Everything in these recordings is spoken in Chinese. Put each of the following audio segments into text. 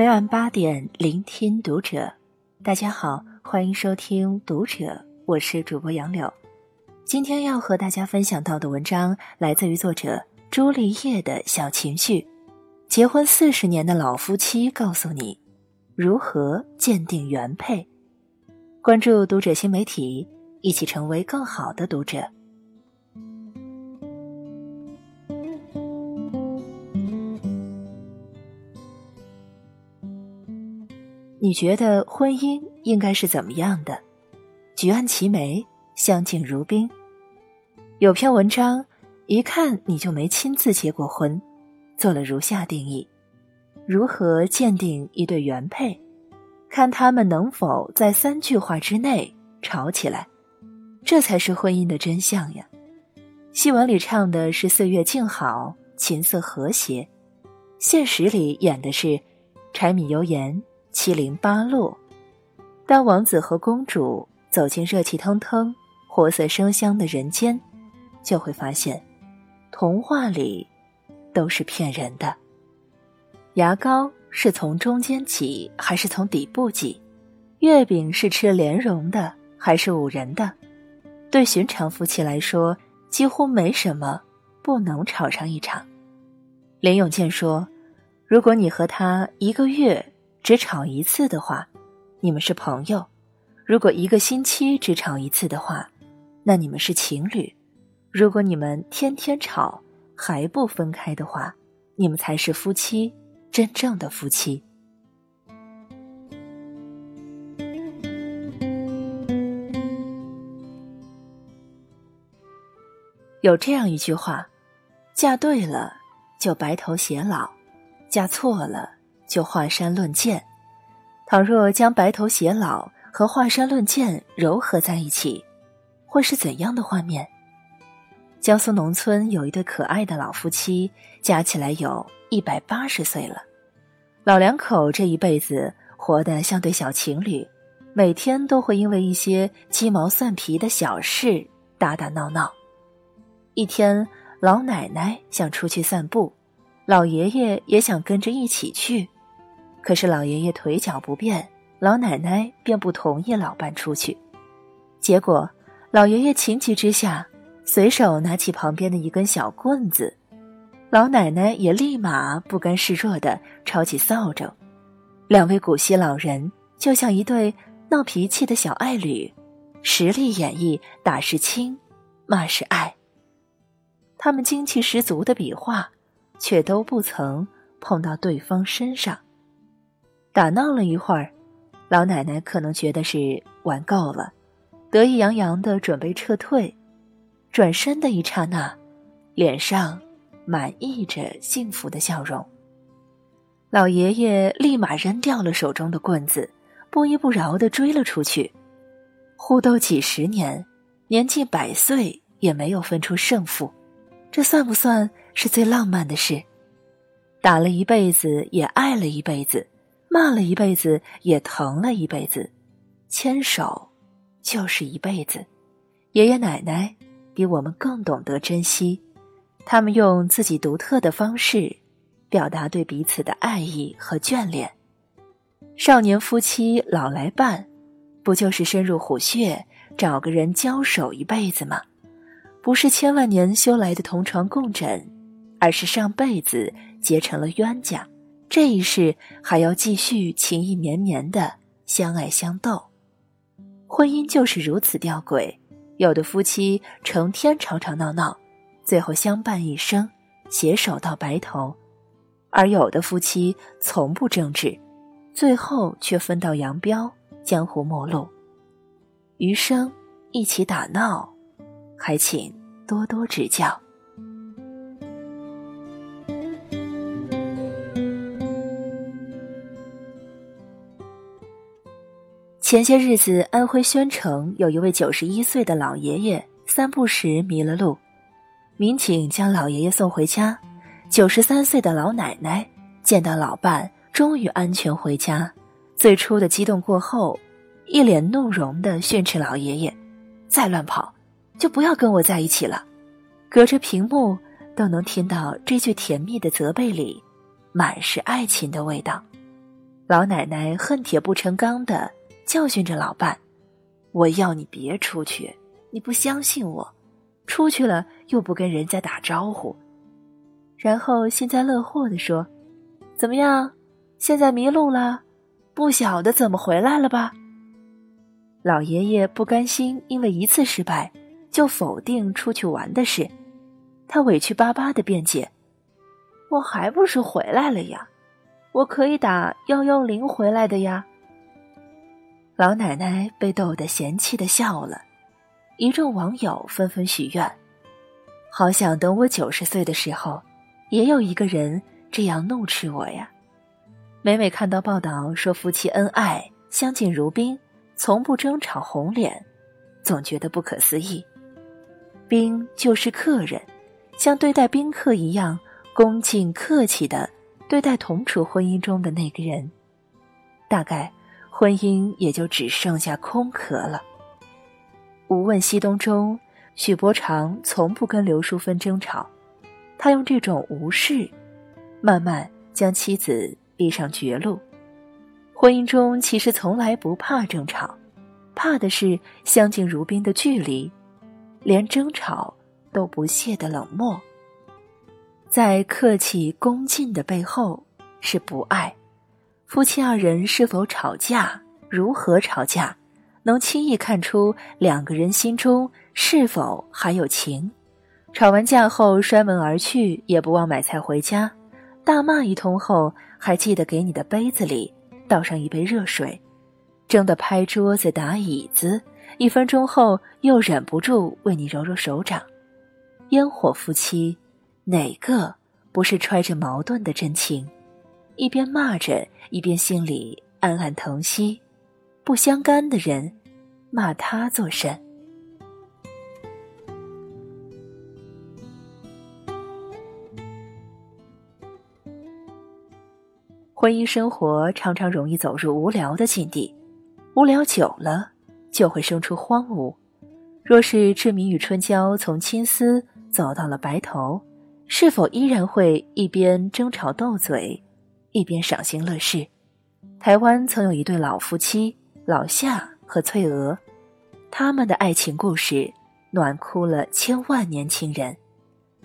每晚八点，聆听读者。大家好，欢迎收听读者，我是主播杨柳。今天要和大家分享到的文章来自于作者朱丽叶的小情绪。结婚四十年的老夫妻告诉你，如何鉴定原配。关注读者新媒体，一起成为更好的读者。你觉得婚姻应该是怎么样的？举案齐眉，相敬如宾。有篇文章，一看你就没亲自结过婚，做了如下定义：如何鉴定一对原配？看他们能否在三句话之内吵起来，这才是婚姻的真相呀。戏文里唱的是岁月静好，琴瑟和谐，现实里演的是柴米油盐。七零八落，当王子和公主走进热气腾腾、活色生香的人间，就会发现，童话里都是骗人的。牙膏是从中间挤还是从底部挤？月饼是吃莲蓉的还是五仁的？对寻常夫妻来说，几乎没什么不能吵上一场。林永健说：“如果你和他一个月。”只吵一次的话，你们是朋友；如果一个星期只吵一次的话，那你们是情侣；如果你们天天吵还不分开的话，你们才是夫妻，真正的夫妻。有这样一句话：嫁对了就白头偕老，嫁错了。就华山论剑，倘若将白头偕老和华山论剑糅合在一起，会是怎样的画面？江苏农村有一对可爱的老夫妻，加起来有一百八十岁了。老两口这一辈子活得像对小情侣，每天都会因为一些鸡毛蒜皮的小事打打闹闹。一天，老奶奶想出去散步，老爷爷也想跟着一起去。可是老爷爷腿脚不便，老奶奶便不同意老伴出去。结果，老爷爷情急之下，随手拿起旁边的一根小棍子，老奶奶也立马不甘示弱的抄起扫帚。两位古稀老人就像一对闹脾气的小爱侣，实力演绎打是亲，骂是爱。他们精气十足的比划，却都不曾碰到对方身上。打闹了一会儿，老奶奶可能觉得是玩够了，得意洋洋的准备撤退。转身的一刹那，脸上满溢着幸福的笑容。老爷爷立马扔掉了手中的棍子，不依不饶的追了出去。互斗几十年，年近百岁也没有分出胜负，这算不算是最浪漫的事？打了一辈子，也爱了一辈子。骂了一辈子，也疼了一辈子，牵手就是一辈子。爷爷奶奶比我们更懂得珍惜，他们用自己独特的方式表达对彼此的爱意和眷恋。少年夫妻老来伴，不就是深入虎穴找个人交手一辈子吗？不是千万年修来的同床共枕，而是上辈子结成了冤家。这一世还要继续情意绵绵的相爱相斗，婚姻就是如此吊诡。有的夫妻成天吵吵闹闹，最后相伴一生，携手到白头；而有的夫妻从不争执，最后却分道扬镳，江湖陌路。余生一起打闹，还请多多指教。前些日子，安徽宣城有一位九十一岁的老爷爷散步时迷了路，民警将老爷爷送回家。九十三岁的老奶奶见到老伴终于安全回家，最初的激动过后，一脸怒容的训斥老爷爷：“再乱跑，就不要跟我在一起了。”隔着屏幕都能听到这句甜蜜的责备里，满是爱情的味道。老奶奶恨铁不成钢的教训着老伴：“我要你别出去，你不相信我，出去了又不跟人家打招呼。”然后幸灾乐祸的说：“怎么样？现在迷路了，不晓得怎么回来了吧？”老爷爷不甘心，因为一次失败就否定出去玩的事，他委屈巴巴的辩解：“我还不是回来了呀，我可以打幺幺零回来的呀。”老奶奶被逗得嫌弃的笑了，一众网友纷纷许愿：“好想等我九十岁的时候。”也有一个人这样怒斥我呀！每每看到报道说夫妻恩爱、相敬如宾，从不争吵红脸，总觉得不可思议。宾就是客人，像对待宾客一样恭敬客气的对待同处婚姻中的那个人，大概婚姻也就只剩下空壳了。《无问西东》中，许伯常从不跟刘淑芬争吵。他用这种无视，慢慢将妻子逼上绝路。婚姻中其实从来不怕争吵，怕的是相敬如宾的距离，连争吵都不屑的冷漠。在客气恭敬的背后是不爱。夫妻二人是否吵架，如何吵架，能轻易看出两个人心中是否还有情。吵完架后摔门而去，也不忘买菜回家。大骂一通后，还记得给你的杯子里倒上一杯热水，争得拍桌子打椅子。一分钟后，又忍不住为你揉揉手掌。烟火夫妻，哪个不是揣着矛盾的真情？一边骂着，一边心里暗暗疼惜。不相干的人，骂他作甚？婚姻生活常常容易走入无聊的境地，无聊久了就会生出荒芜。若是志明与春娇从青丝走到了白头，是否依然会一边争吵斗嘴，一边赏心乐事？台湾曾有一对老夫妻，老夏和翠娥，他们的爱情故事暖哭了千万年轻人。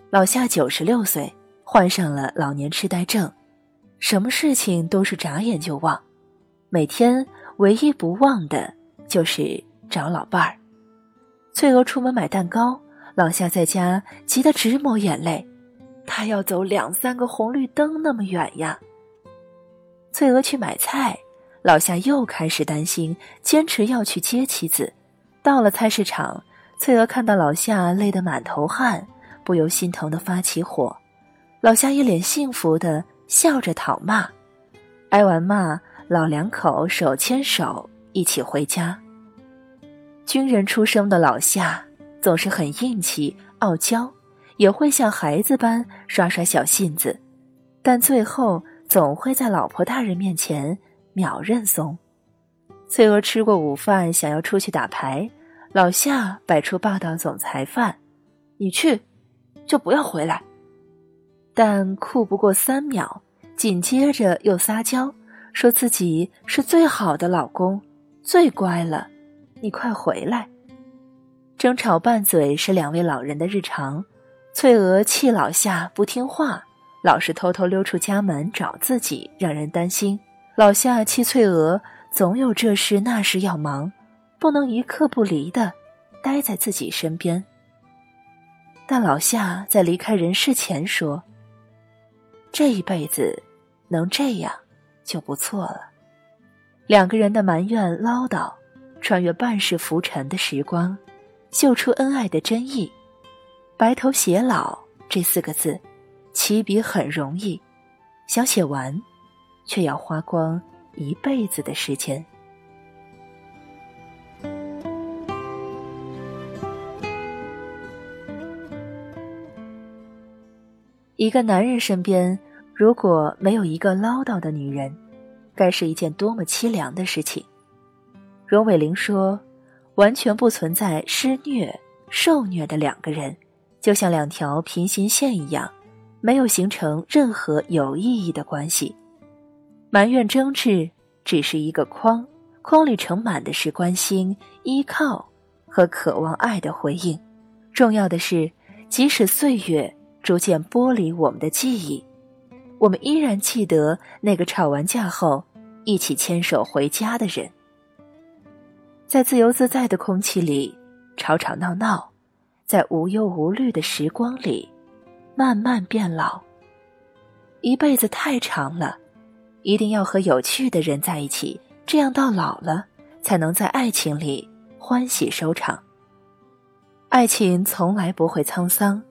老夏九十六岁，患上了老年痴呆症。什么事情都是眨眼就忘，每天唯一不忘的就是找老伴儿。翠娥出门买蛋糕，老夏在家急得直抹眼泪，他要走两三个红绿灯那么远呀。翠娥去买菜，老夏又开始担心，坚持要去接妻子。到了菜市场，翠娥看到老夏累得满头汗，不由心疼的发起火。老夏一脸幸福的。笑着讨骂，挨完骂，老两口手牵手一起回家。军人出生的老夏总是很硬气、傲娇，也会像孩子般耍耍小性子，但最后总会在老婆大人面前秒认怂。翠娥吃过午饭，想要出去打牌，老夏摆出霸道总裁范：“你去，就不要回来。”但酷不过三秒，紧接着又撒娇，说自己是最好的老公，最乖了，你快回来。争吵拌嘴是两位老人的日常。翠娥气老夏不听话，老是偷偷溜出家门找自己，让人担心。老夏气翠娥总有这事那事要忙，不能一刻不离的待在自己身边。但老夏在离开人世前说。这一辈子，能这样就不错了。两个人的埋怨唠叨，穿越半世浮沉的时光，秀出恩爱的真意。白头偕老这四个字，起笔很容易，想写完，却要花光一辈子的时间。一个男人身边如果没有一个唠叨的女人，该是一件多么凄凉的事情。荣伟玲说：“完全不存在施虐受虐的两个人，就像两条平行线一样，没有形成任何有意义的关系。埋怨争执只是一个框，框里盛满的是关心、依靠和渴望爱的回应。重要的是，即使岁月逐渐剥离我们的记忆，我们依然记得那个吵完架后一起牵手回家的人。在自由自在的空气里，吵吵闹闹，在无忧无虑的时光里，慢慢变老。一辈子太长了，一定要和有趣的人在一起，这样到老了才能在爱情里欢喜收场。爱情从来不会沧桑，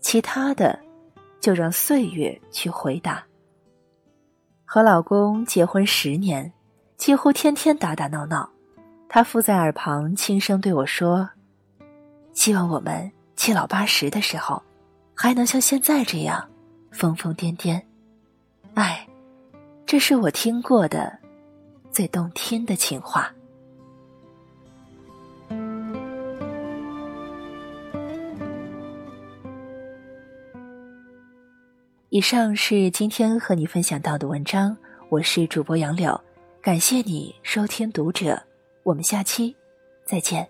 其他的就让岁月去回答。和老公结婚十年，几乎天天打打闹闹。他附在耳旁轻声对我说：“希望我们七老八十的时候，还能像现在这样疯疯癫癫。”哎，这是我听过的最动听的情话。以上是今天和你分享到的文章，我是主播杨柳，感谢你收听读者。我们下期再见。